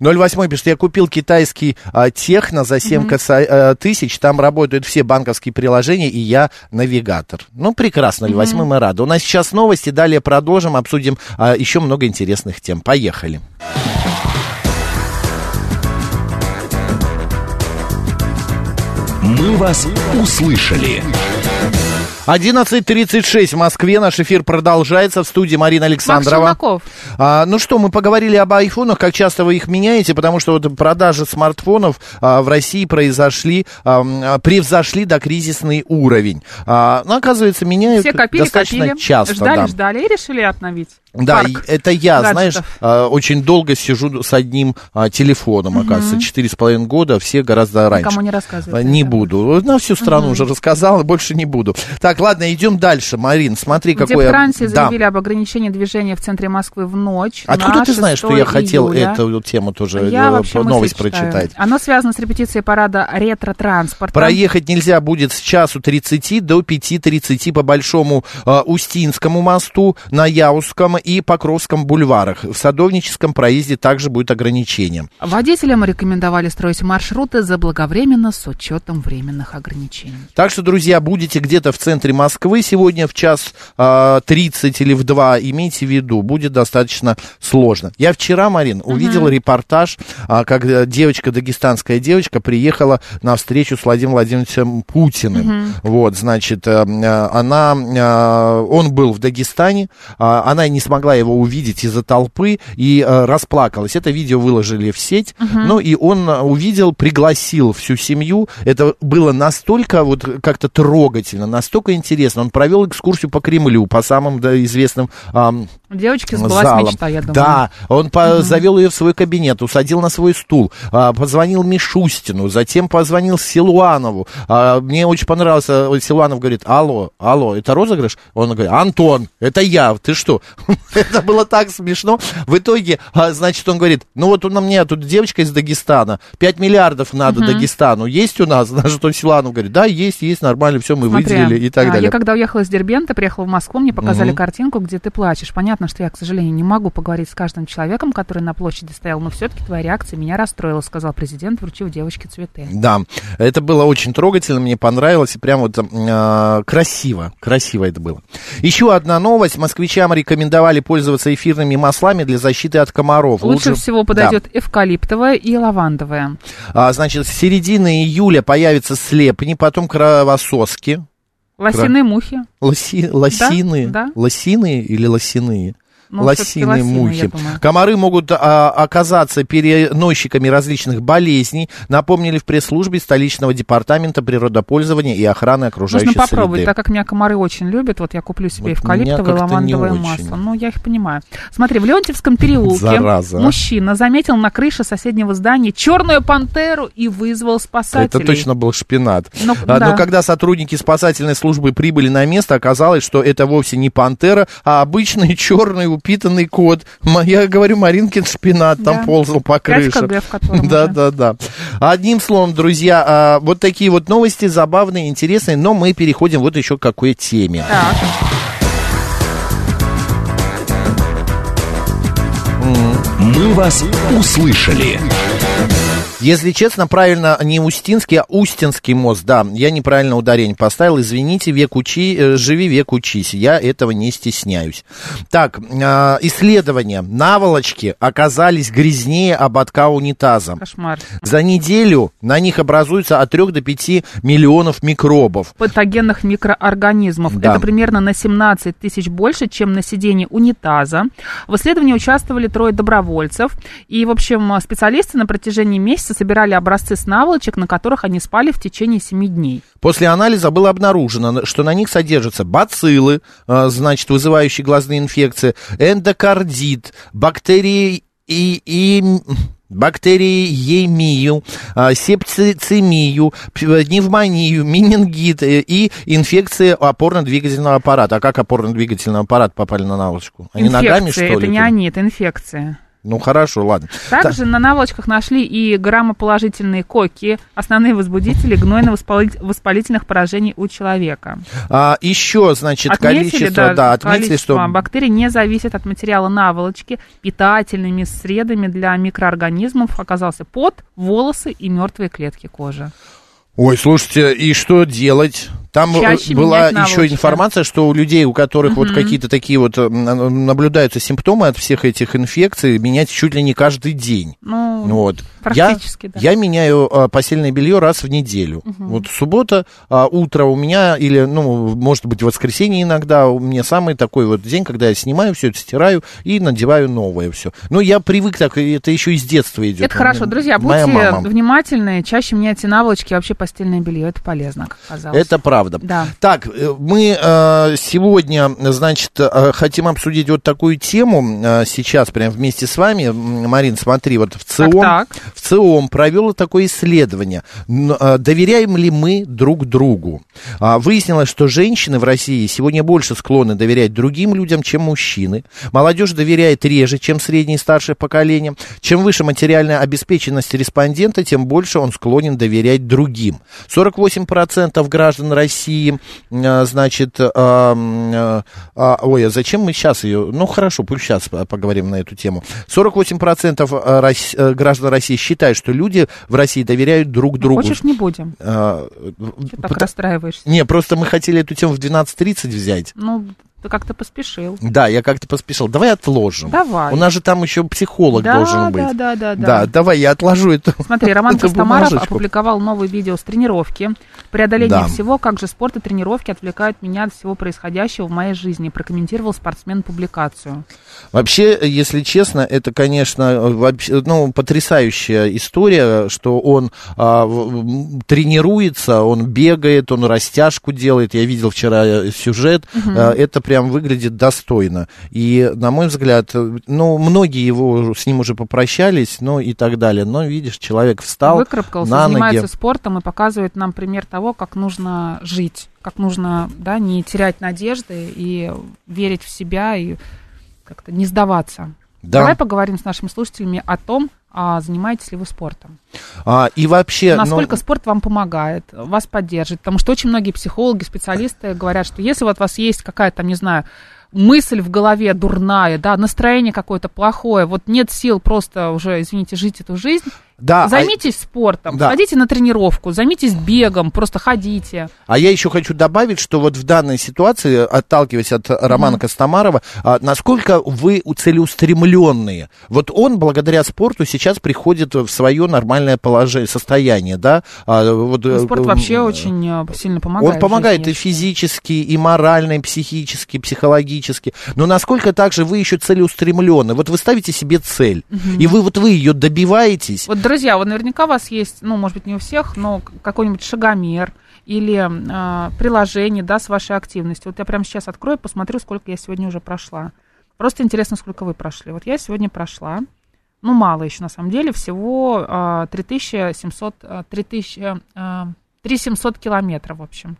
08 пишет, я купил китайский а, техно за 7 коса- э, тысяч, там работают все банковские приложения, и я навигатор. Ну, прекрасно, 08 мы рады. У нас сейчас новости, далее продолжим, обсудим а, еще много интересных тем. Поехали. «Мы вас услышали». 11.36 в Москве. Наш эфир продолжается. В студии Марина Александрова. А, ну что, мы поговорили об айфонах, как часто вы их меняете, потому что вот продажи смартфонов а, в России произошли, а, превзошли до кризисный уровень. А, ну, оказывается, меняют Все копили, достаточно копили, часто. ждали, да. ждали и решили обновить. Да, парк это я, гаджетов. знаешь, а, очень долго сижу с одним а, телефоном, оказывается, четыре с половиной года, все гораздо раньше. Никому не рассказывай. А, Не буду. На всю страну уже рассказал, больше не буду. Так, ладно, идем дальше. Марин, смотри, Где какое... в Франции Да. заявили об ограничении движения в центре Москвы в ночь. Откуда ты знаешь, что 6 я хотел июля. эту тему тоже Я э, новость прочитать? Оно связано с репетицией парада ретро-транспорта. Проехать нельзя будет с часу 30 до 5.30 по Большому э, Устинскому мосту, на Яузском и Покровском бульварах. В Садовническом проезде также будет ограничение. Водителям рекомендовали строить маршруты заблаговременно с учетом временных ограничений. Так что, друзья, будете где-то в центре Москвы сегодня в час э, 30 или в 2, имейте в виду, будет достаточно сложно. Я вчера, Марин, увидел репортаж, а, как э, девочка, дагестанская девочка, приехала на встречу с Владимиром Владимировичем Путиным. Вот, значит, э, э, она, э, он был в Дагестане, а, она не смогла его увидеть из-за толпы и э, расплакалась. Это видео выложили в сеть, ну и он э, увидел, пригласил всю семью. Это было настолько вот как-то трогательно, настолько интересно. Он провел экскурсию по Кремлю, по самым да, известным ам, девочки сбылась залом. мечта, я думаю. Да, он по- завел ее в свой кабинет, усадил на свой стул, а, позвонил Мишустину, затем позвонил Силуанову. А, мне очень понравился, вот Силуанов говорит, алло, алло, это розыгрыш? Он говорит, Антон, это я, ты что? это было так смешно. В итоге, а, значит, он говорит, ну вот у меня тут девочка из Дагестана, 5 миллиардов надо Дагестану, есть у нас? Значит, он Силуанов говорит, да, есть, есть, нормально, все, мы Смотри, выделили и так а, далее. Я когда уехала из Дербента, приехала в Москву, мне показали картинку, где ты плачешь. Понятно, что я, к сожалению, не могу поговорить с каждым человеком, который на площади стоял, но все-таки твоя реакция меня расстроила, сказал президент, вручив девочке цветы. Да, это было очень трогательно, мне понравилось, и прям вот э, красиво, красиво это было. Еще одна новость, москвичам рекомендовали пользоваться эфирными маслами для защиты от комаров. Лучше, всего Да. подойдет эвкалиптовая и лавандовая. А, значит, с середины июля появятся слепни, потом кровососки, Лосиные мухи. лоси, лосины, да. лосины или лосиные? Ну, лосиные лосины, мухи. Комары могут а, оказаться переносчиками различных болезней, напомнили в пресс-службе столичного департамента природопользования и охраны окружающей Нужно попробовать, среды. так как меня комары очень любят. Вот я куплю себе Вот эвкалиптовое лавандовое масло. Ну, я их понимаю. Смотри, в Леонтьевском переулке Зараза, а. мужчина заметил на крыше соседнего здания черную пантеру и вызвал спасателей. Это точно был шпинат. Ну, А, да. Но когда сотрудники спасательной службы прибыли на место, оказалось, что это вовсе не пантера, а обычный черный упитанный кот. Я говорю, Маринкин шпинат там Да. ползал по 5 крыше. Да, да, да. Одним словом, друзья, а, вот такие вот новости забавные, интересные, но мы переходим вот еще к какой теме. Так. «Мы вас услышали». Если честно, правильно не Устинский, а Устинский мост. Да, я неправильно ударение поставил. Извините, век учи, э, живи, век учись. Я этого не стесняюсь. Так, э, исследования. Наволочки оказались грязнее ободка унитаза. Кошмар. За неделю на них образуется от 3 до 5 миллионов микробов. патогенных микроорганизмов. Да. Это примерно на 17 тысяч больше, чем на сидении унитаза. В исследовании участвовали трое добровольцев. И, в общем, специалисты на протяжении месяца собирали образцы с наволочек, на которых они спали в течение 7 дней. После анализа было обнаружено, что на них содержатся бациллы, э, значит, вызывающие глазные инфекции, эндокардит, бактерии и, и бактериемию, а, сепцемию, п- пневмонию, менингит и инфекции опорно-двигательного аппарата. А как опорно-двигательный аппарат попали на наволочку? Они ногами, что Инфекции, ли? это не они, это инфекция. Ну, хорошо, ладно. Также на наволочках нашли и граммоположительные коки, основные возбудители гнойно-воспалительных поражений у человека. А, еще, значит, Отметили, количество, да, да, отметили, количество что... бактерий не зависит от материала наволочки. Питательными средами для микроорганизмов оказался пот, волосы и мертвые клетки кожи. Ой, слушайте, и что делать? Там Чаще была менять еще информация, что у людей, у которых вот Мгм. какие-то такие вот э, м, наблюдаются симптомы от всех этих инфекций, менять чуть ли не каждый день. Ну, Вот. практически, я, да. я меняю а, постельное белье раз в неделю. Мгм. Вот суббота, а, утро у меня, или, ну, может быть, воскресенье иногда, у меня самый такой вот день, когда я снимаю все это, стираю и надеваю новое все. Ну, я привык так, и это еще из детства идет. Это хорошо. Друзья, будьте внимательны, чаще меняйте наволочки вообще постельное белье. Это полезно, как оказалось. Это правда. Да. Так, э, мы э, сегодня, значит, э, хотим обсудить вот такую тему сейчас прям вместе с вами. Марин, смотри, вот в ЦИОМ, так. в ЦИОМ провело такое исследование. Доверяем ли мы друг другу? А, Выяснилось, что женщины в России сегодня больше склонны доверять другим людям, чем мужчины. Молодежь доверяет реже, чем среднее и старшее поколение. Чем выше материальная обеспеченность респондента, тем больше он склонен доверять другим. 48% граждан России, э, значит, э, э, а, ой, а зачем мы сейчас ее, ну хорошо, пусть сейчас поговорим на эту тему. 48% э, рос- э, граждан России считают, что люди в России доверяют друг другу. Ну, Хочешь, не будем. Э, Чё так пыта- расстраиваешься? Не, просто мы хотели эту тему в 12.30 взять. Ну, ты как-то поспешил. Да, я как-то поспешил. Давай отложим. Давай. У нас же там еще психолог Да, должен быть. да, да, да, да. Да, давай, я отложу это. Смотри, Роман эту Костомаров бумажечку. опубликовал новое видео с тренировки. Преодоление Да. всего, как же спорт и тренировки отвлекают меня от всего происходящего в моей жизни, прокомментировал спортсмен публикацию. Вообще, если честно, это, конечно, вообще, ну, потрясающая история, что он а, тренируется, он бегает, он растяжку делает. Я видел вчера сюжет. А, это прям выглядит достойно. И, на мой взгляд, ну, многие его с ним уже попрощались, ну и так далее. Но, видишь, человек встал Выкарабкался, на занимается ноги. спортом и показывает нам пример того, как нужно жить, как нужно да, не терять надежды и верить в себя и как-то не сдаваться. Да. Давай поговорим с нашими слушателями о том, а занимаетесь ли вы спортом. А, и вообще... ну, Насколько спорт вам помогает, вас поддерживает. Потому что очень многие психологи, специалисты говорят, что если вот у вас есть какая-то, там, не знаю, мысль в голове дурная, да, настроение какое-то плохое, вот нет сил просто уже, извините, жить эту жизнь, Да, а- займитесь спортом, Да. сходите на тренировку, займитесь бегом, просто ходите. А я еще хочу добавить, что вот в данной ситуации, отталкиваясь от Романа Костомарова, а, насколько вы целеустремленные. Вот он благодаря спорту сейчас приходит в свое нормальное положение, состояние, да? А, вот, Ну, спорт э, вообще очень э, сильно помогает. Он помогает жизни. и физически, и морально, и психически, и психологически. Но насколько также вы еще целеустремлены? Вот вы ставите себе цель, Мгм. и вы вот вы ее добиваетесь. Вот, друзья, вот наверняка у вас есть, ну, может быть, не у всех, но какой-нибудь шагомер или э, приложение, да, с вашей активностью. Вот я прямо сейчас открою, посмотрю, сколько я сегодня уже прошла. Просто интересно, сколько вы прошли. Вот я сегодня прошла, ну, мало еще, на самом деле, всего э, 3700, э, 3000, э, 3700 километров, в общем.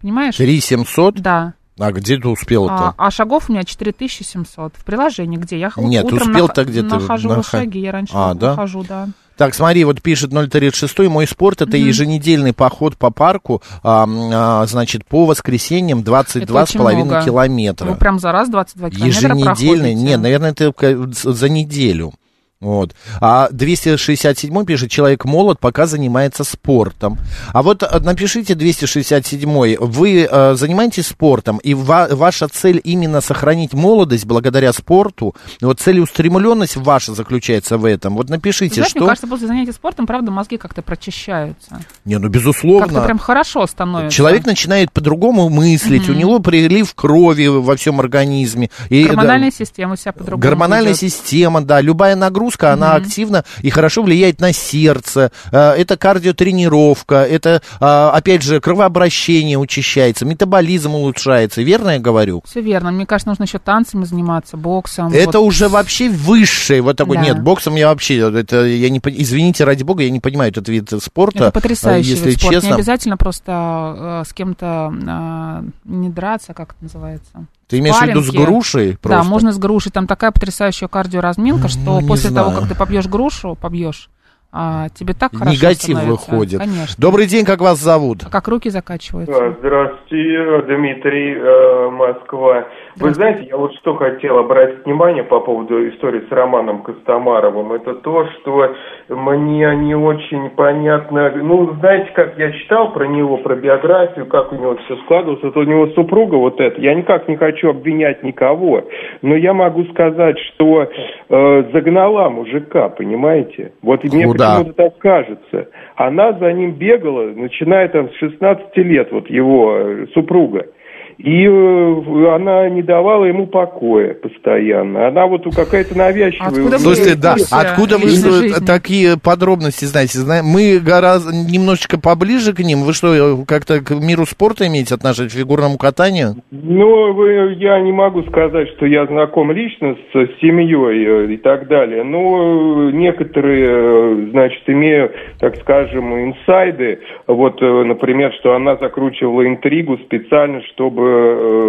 Понимаешь? 3700? Да. А где ты успел-то? А, а шагов у меня 4700. В приложении, где я Нет, утром успел-то нах- где-то нахожу наха- шаги, я раньше А, да? да. Так, смотри, вот пишет 036, мой спорт это Мгм. еженедельный поход по парку, а, а, значит, по воскресеньям 22,5 много. километра. Вы прям за раз 22 километра Еженедельный, проходите. нет, наверное, это за неделю. Вот. А 267 пишет, человек молод, пока занимается спортом. А вот э, напишите 267, вы э, занимаетесь спортом, и ва- ваша цель именно сохранить молодость благодаря спорту, вот целеустремленность ваша заключается в этом. Вот напишите, Знаешь, что... мне кажется, после занятий спортом, правда, мозги как-то прочищаются. Не, ну безусловно. Как-то прям хорошо становится. Человек начинает по-другому мыслить, Мгм. у него прилив крови во всем организме. И, Гормональная да, система у себя по-другому Гормональная ведет. система, да, любая нагрузка нагрузка, она активно и хорошо влияет на сердце. Э, Это кардиотренировка, это, а, опять же, кровообращение учащается, метаболизм улучшается. Верно я говорю? Все верно. Мне кажется, нужно еще танцами заниматься, боксом. Это вот. уже вообще высший вот такой. Да. Нет, боксом я вообще, это я не, извините ради бога, я не понимаю этот вид спорта. Это потрясающий если вид спорта. честно. Не обязательно просто э, с кем-то э, не драться, как это называется. Ты имеешь в виду с грушей? Да, Просто? можно с грушей. Там такая потрясающая кардиоразминка, что Ну, после того, знаю. как ты побьешь грушу, побьешь, а, тебе так хорошо Негатив становится. выходит. Конечно. Добрый день, как вас зовут? Как руки закачиваются. Здравствуйте, Дмитрий, э, Москва. Вы знаете, я вот что хотел обратить внимание по поводу истории с Романом Костомаровым. Это то, что мне не очень понятно. Ну, знаете, как я читал про него, про биографию, как у него все складывалось. Вот у него супруга вот эта. Я никак не хочу обвинять никого, но я могу сказать, что э, загнала мужика, понимаете? Вот мне Куда? почему-то так кажется. Она за ним бегала, начиная там с 16 лет, вот его э, супруга. И э, она не давала ему покоя постоянно. Она вот у какая-то навязчивая... Откуда вы Слушайте, да, откуда вы жизни? такие подробности знаете? Зна- Мы гораздо немножечко поближе к ним. Вы что, как-то к миру спорта имеете отношение, к фигурному катанию? Ну, вы- я не могу сказать, что я знаком лично с семьей э, и так далее, но э, некоторые, значит, имею, так скажем, инсайды. Вот, например, что она закручивала интригу специально, чтобы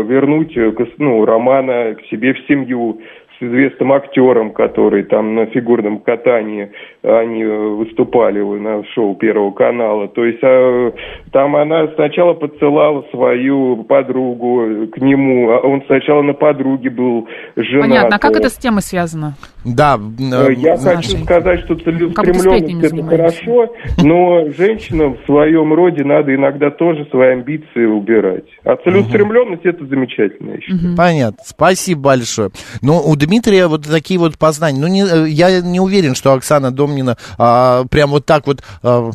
вернуть э, ну, Романа к себе в семью с известным актером, который там на фигурном катании они э, выступали на шоу Первого канала. То есть э, там она сначала подсылала свою подругу к нему, а он сначала на подруге был женат. Понятно. А как это с темой связано? Да. Э, э, Я нашей. хочу сказать, что целеустремленность это занимаетесь. хорошо, но женщинам в своем роде надо иногда тоже свои амбиции убирать. А целеустремленность это замечательно, я считаю. Понятно. Спасибо большое. Но у Дмитрия вот такие вот познания. Ну, не, э, я не уверен, что Оксана Домнина а, прям вот так вот а,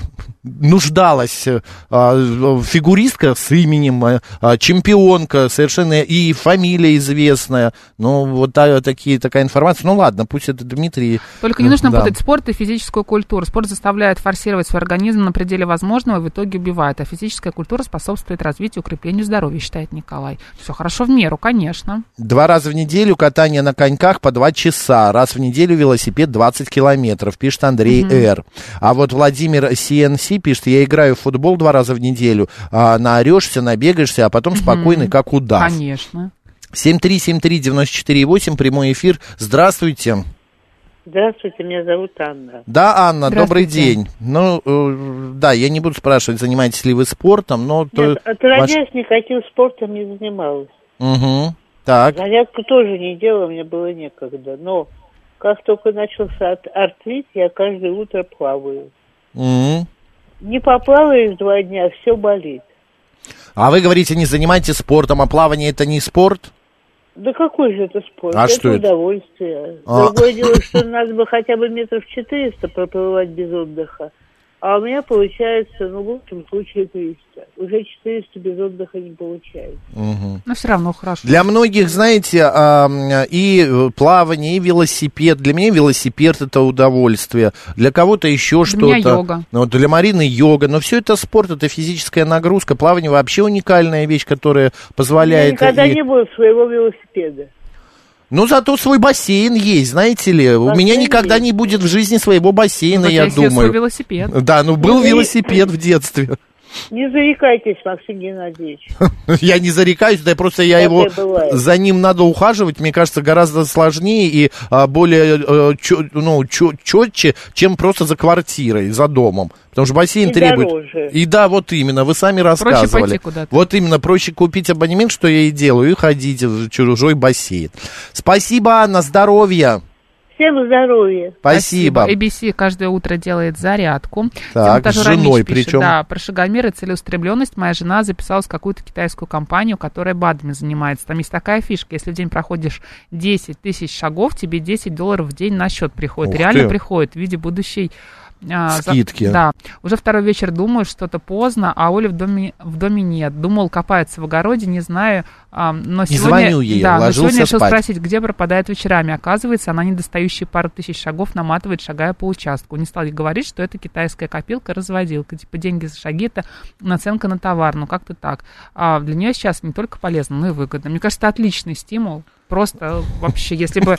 нуждалась. э, а, фигуристка с именем, а, а, чемпионка совершенно и фамилия известная. Ну, вот та- такие, такая информация. Ну, ладно, пусть это Дмитрий. Только не нужно Да. путать спорт и физическую культуру. Спорт заставляет форсировать свой организм на пределе возможного и в итоге убивает. А физическая культура способствует развитию укреплению здоровья, считает Николай. Все хорошо в меру, конечно. Два раза в неделю катание на коньках по два часа. Раз в неделю велосипед 20 километров, пишет Андрей Р. А вот Владимир CNC пишет, я играю в футбол два раза в неделю. А, наорешься, набегаешься, а потом спокойный, как удав. Конечно. 7373948, прямой эфир. Здравствуйте. Здравствуйте, меня зовут Анна. Да, Анна, добрый день. Ну, э, да, я не буду спрашивать, занимаетесь ли вы спортом, но... то- Нет, отродясь, никаким спортом не занималась. Мгм. Так, Зарядку тоже не делала, мне было некогда. Но как только начался ар- артрит, я каждое утро плаваю. Мгм. Не поплаваешь два дня, все болит. А вы говорите, не занимайтесь спортом, а плавание это не спорт? Да какой же это спорт? А это что это? удовольствие. А. Другое дело, что надо бы хотя бы метров 400 проплывать без отдыха. А у меня получается, ну, в лучшем случае 300. Уже 400 без отдыха не получается. Мгм. Но все равно хорошо. Для многих, знаете, а, и плавание, и велосипед. Для меня велосипед это удовольствие. Для кого-то еще Для меня что-то. йога. Ну, вот для Марины йога. Но все это спорт, это физическая нагрузка. Плавание вообще уникальная вещь, которая позволяет... никогда и- не было своего велосипеда. Ну, зато свой бассейн есть, знаете ли. У меня Бассейн никогда есть. не будет в жизни своего бассейна, Вот я есть свой думаю. велосипед. Да, ну был Ну, велосипед в детстве. Не зарекайтесь, Максим Геннадьевич. Я не зарекаюсь, да просто я его за ним надо ухаживать, мне кажется, гораздо сложнее и а, более э, ну, четче, чем просто за квартирой, за домом. Потому что бассейн И требует. дороже. И да, вот именно, вы сами рассказывали. пойти куда-то. Вот именно, проще купить абонемент, что я и делаю, и ходить в чужой бассейн. Спасибо, Анна, здоровья. Всем здоровья. Спасибо. ABC каждое утро делает зарядку. Так, с Рамич женой пишет, причем. Да, про шагомер и целеустремленность моя жена записалась в какую-то китайскую компанию, которая БАДами занимается. Там есть такая фишка, если в день проходишь 10 тысяч шагов, тебе 10 долларов в день на счет приходит. Ух Реально ты. приходит в виде будущей а, за- Скидки. да. Уже второй вечер думаю, что-то поздно, а Оли в доме, в доме нет. Думал, копается в огороде, не знаю. а, но Не сегодня, звоню ей, да, но сегодня решил спать. спросить, где пропадает вечерами. Оказывается, она недостающие пару тысяч шагов наматывает, шагая по участку. Не стал говорить, что это китайская копилка, разводилка. Типа деньги за шаги это наценка на товар. Ну как-то так. А для нее сейчас не только полезно, но и выгодно. Мне кажется, это отличный стимул. Просто вообще, если бы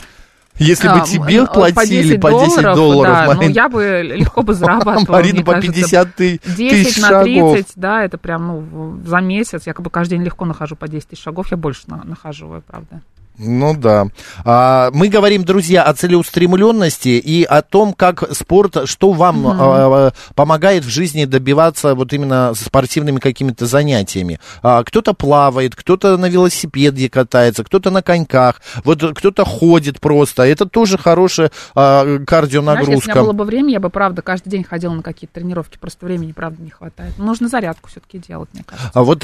Если бы тебе м, платили по 10 долларов, да, ну Марин, я бы легко бы зарабатывала. Марина по кажется. 50 ты- 10 тысяч на шагов. 30, да, это прям, ну, за месяц. Я как бы каждый день легко нахожу по 10 тысяч шагов, я больше на- нахожу, правда. Ну да. А, мы говорим, друзья, о целеустремленности и о том, как спорт, что вам Мгм. а, помогает в жизни добиваться вот именно спортивными какими-то занятиями. А, кто-то плавает, кто-то на велосипеде катается, кто-то на коньках, вот кто-то ходит просто. Это тоже хорошая а, Знаешь, если у кардионагрузка. меня было бы время, я бы, правда, каждый день ходила на какие-то тренировки, просто времени, правда, не хватает. Нужно зарядку все-таки делать, мне кажется. А вот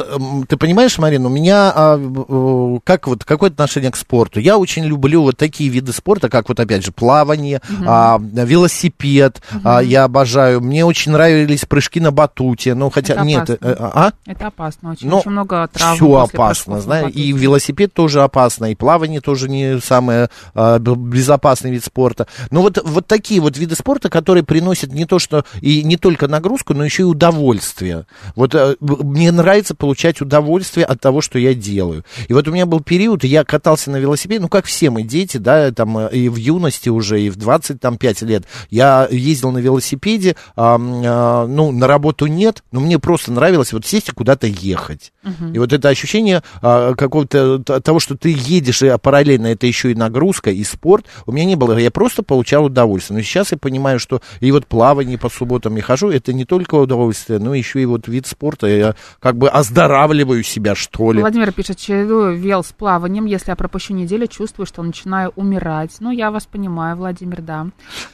ты понимаешь, Марина, у меня а, как вот какое отношение к спорту? Я очень люблю вот такие виды спорта, как вот опять же плавание, Мгм. а, велосипед. а, Мгм. я обожаю. Мне очень нравились прыжки на батуте. Ну хотя Это нет, опасно. э, а? Это опасно очень. Ну, очень много травм. Все опасно, знаешь. И велосипед тоже опасно, и плавание тоже не самый а, безопасный вид спорта. Но вот, вот такие вот виды спорта, которые приносят не то, что и не только нагрузку, но еще и удовольствие. Вот э, мне нравится получать удовольствие от того, что я делаю. И вот у меня был период, я катался на велосипеде, ну, как все мы дети, да, там э, и в юности уже, и в 25 лет. Я ездил на велосипеде, а, а, ну, на работу нет, но мне просто нравилось вот сесть и куда-то ехать. Мгм. И вот это ощущение а, какого-то того, что ты едешь, и параллельно это еще и нагрузка, и спорт, у меня не было. Я просто получал удовольствие. Но сейчас я понимаю, что и вот плавание по субботам я хожу, это не только удовольствие, но еще и вот вид спорта. Я как бы оздоравливаю себя, что ли. Владимир пишет, чередую вел с плаванием. Если я пропущу неделю, чувствую, что начинаю умирать. Ну, я вас понимаю, Владимир, да.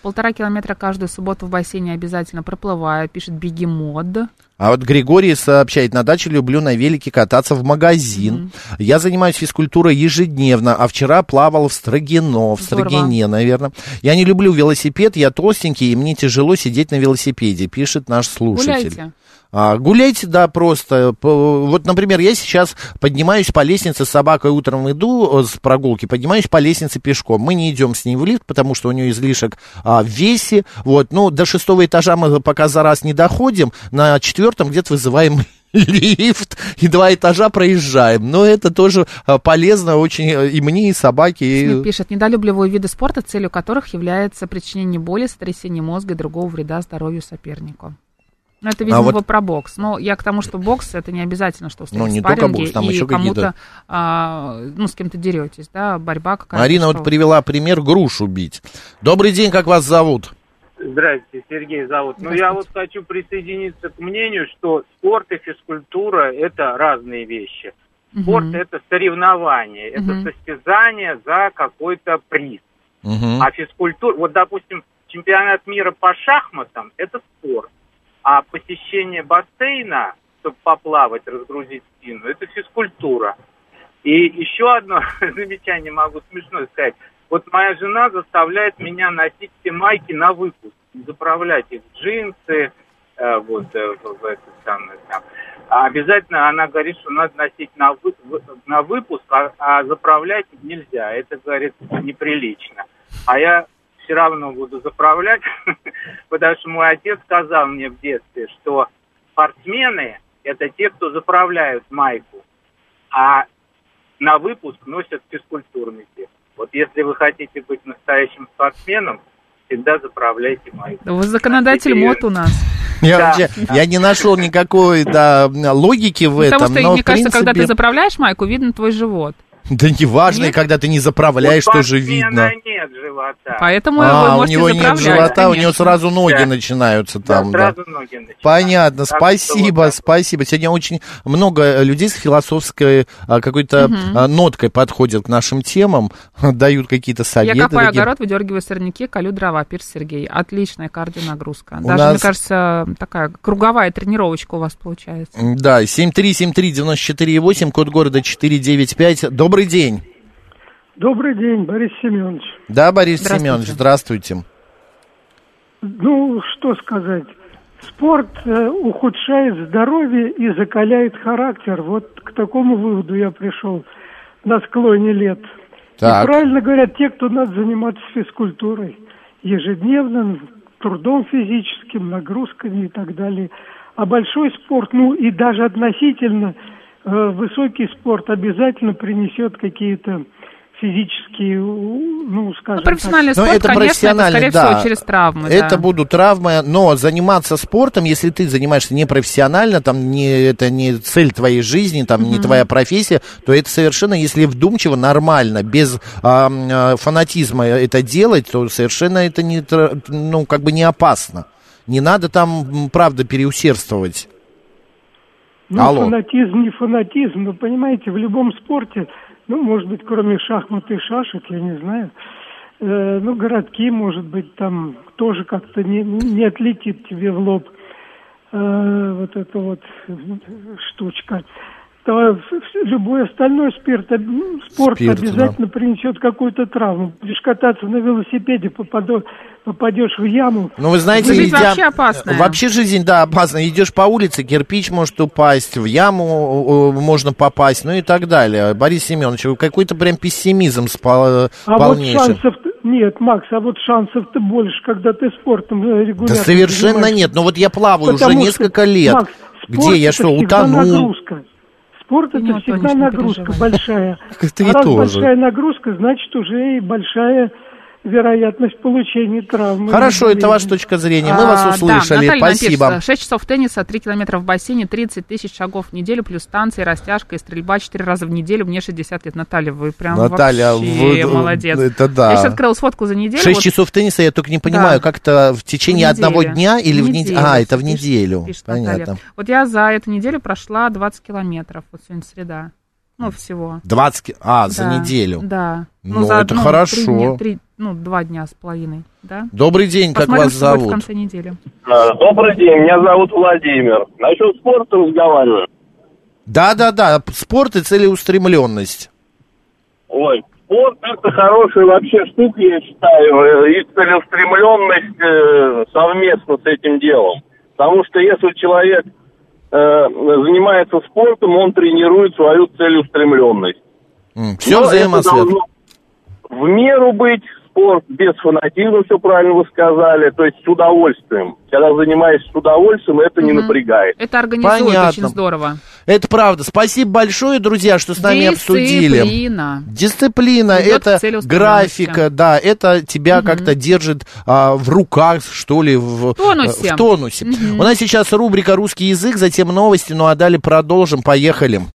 Полтора километра каждую субботу в бассейне обязательно проплываю, пишет бегемод. А вот Григорий сообщает, на даче люблю на велике кататься в магазин. Я занимаюсь физкультурой ежедневно, а вчера плавал в Строгино, в Здорово. Строгине, наверное. Я не люблю велосипед, я толстенький, и мне тяжело сидеть на велосипеде, пишет наш слушатель. Гуляйте. А, гуляйте, да, просто. Вот, например, я сейчас поднимаюсь по лестнице с собакой, утром иду э, с прогулки, поднимаюсь по лестнице пешком. Мы не идем с ней в лифт, потому что у нее излишек а, в весе. Вот, ну, до шестого этажа мы пока за раз не доходим. На четвертом где-то вызываем лифт и два этажа проезжаем. Но это тоже а, полезно очень э, и мне, и собаке. И... пишет, недолюбливаю виды спорта, целью которых является причинение боли, сотрясение мозга и другого вреда здоровью сопернику. Ну, это, видимо, вот- вы про бокс. Но я к тому, что бокс это не обязательно, что Ну, не только бокс, там и еще кому-то, какие-то- а, ну, с кем-то деретесь, да, борьба какая-то. Марина что вот привела пример грушу бить. Добрый день, как вас зовут? Здравствуйте, Сергей зовут. Ну, я вот хочу присоединиться к мнению, что спорт и физкультура – это разные вещи. Спорт – это соревнование, это Мгм. состязание за какой-то приз. Мгм. А физкультура, вот, допустим, чемпионат мира по шахматам – это спорт. А посещение бассейна, чтобы поплавать, разгрузить спину, это физкультура. И еще одно замечание могу смешное сказать. Вот моя жена заставляет меня носить все майки на выпуск, заправлять их в джинсы, э, вот, э, в, это самое, там. А обязательно она говорит, что надо носить на, вы- на выпуск, а, а заправлять нельзя. Это, говорит, неприлично. А я все равно буду заправлять, потому что мой отец сказал мне в детстве, что спортсмены – это те, кто заправляют майку, а на выпуск носят физкультурники. Вот если вы хотите быть настоящим спортсменом, всегда заправляйте майку. Вы законодатель Теперь- мод у нас. Я, Да, вообще, да. я не нашел никакой да, логики в этом. Потому что, но, мне в кажется, когда ты принципе, заправляешь майку, видно твой живот. Да неважно, и когда ты не заправляешь, У тоже видно. нет живота. Поэтому А, вы у него нет живота, у конечно. него сразу ноги Да. начинаются Да, там. да. сразу ноги начинают. Понятно, Так спасибо, вот спасибо. Сегодня очень много людей с философской а, какой-то а, ноткой подходят к нашим темам, дают какие-то советы. Я копаю такие. огород, выдергиваю сорняки, колю дрова, пир Сергей. Отличная кардионагрузка. У Даже, нас- мне кажется, такая круговая тренировочка у вас получается. Да, 7373948, код города 495. Добрый день. Добрый день, Борис Семенович. Да, Борис Здравствуйте. Семенович, здравствуйте. Ну, что сказать. Спорт э, ухудшает здоровье и закаляет характер. Вот к такому выводу я пришел на склоне лет. Так. И правильно говорят те, кто надо заниматься физкультурой ежедневным трудом физическим, нагрузками и так далее. А большой спорт, ну и даже относительно высокий спорт обязательно принесет какие-то физические, ну, скажем профессиональный так. Но спорт, это конечно, профессионально, скорее да. всего, через травмы. Это да. будут травмы, но заниматься спортом, если ты занимаешься непрофессионально, там не, это не цель твоей жизни, там не Мгм. твоя профессия, то это совершенно, если вдумчиво, нормально, без а, фанатизма это делать, то совершенно это не, ну, как бы не опасно. Не надо там, правда, переусердствовать. Ну, Алло. фанатизм не фанатизм, но понимаете, в любом спорте, ну, может быть, кроме шахмат и шашек, я не знаю, э, ну, городки, может быть, там тоже как-то не, не отлетит тебе в лоб э, вот эта вот штучка. То любой остальной спирт, об- спорт Спирт, обязательно принесет какую-то травму. Будешь кататься на велосипеде, попадешь, попадешь в яму. Ну, вы знаете, Жизнь идя- вообще опасная. Вообще жизнь, да, опасна. Идешь по улице, кирпич может упасть, в яму можно попасть, ну и так далее. Борис Семенович, вы какой-то прям пессимизм спал, А полнейший. вот шансов нет, Макс, а вот шансов-то больше, когда ты спортом э, регулярно Да совершенно занимаешься. нет. Ну вот я плаваю уже Потому что, несколько лет. Макс, Где я что, утонул? нагрузка. Спорт это всегда нагрузка большая. А раз тоже. большая нагрузка, значит уже и большая вероятность получения травмы. Хорошо, это ваша точка зрения. Мы вас А, услышали. Да, Наталья Спасибо. напишет, 6 часов тенниса, 3 километра в бассейне, 30 тысяч шагов в неделю, плюс танцы, растяжка и стрельба 4 раза в неделю. Мне 60 лет. Наталья, вы прям Наталья, вообще вы- молодец. это да. Я сейчас открыла сфотку за неделю. Шесть вот часов тенниса, я только не понимаю, Да. как это в течение в неделю. одного дня или в неделю? А, это в пишет- неделю. пишет Наталья. Понятно. Вот я за эту неделю прошла 20 километров. Вот сегодня среда. Ну, всего. 20, ки- а, за Да, неделю. Да. Ну, за, это три хорошо. дня- три- ну, два дня с половиной, да? Добрый день, как Посмотрим, вас что будет в зовут? конце недели. А, Добрый день, меня зовут Владимир. Насчет спорта разговариваю. Да-да-да, спорт и целеустремленность. Ой, спорт это хорошая вообще штука, я считаю, э, и целеустремленность э, совместно с этим делом. Потому что если человек э, занимается спортом, он тренирует свою целеустремленность. Все Но это взаимосвязано. В меру быть, спорт без фанатизма, все правильно вы сказали, то есть с удовольствием. Когда занимаешься с удовольствием, это не Мгм. напрягает. Это организует Понятно. очень здорово. Это правда. Спасибо большое, друзья, что с нами обсудили. Дисциплина. К это графика, да, это тебя как-то держит а, в руках, что ли, в, тонусе. в тонусе. Мгм. У нас сейчас рубрика «Русский язык», затем новости, ну а далее продолжим. Поехали.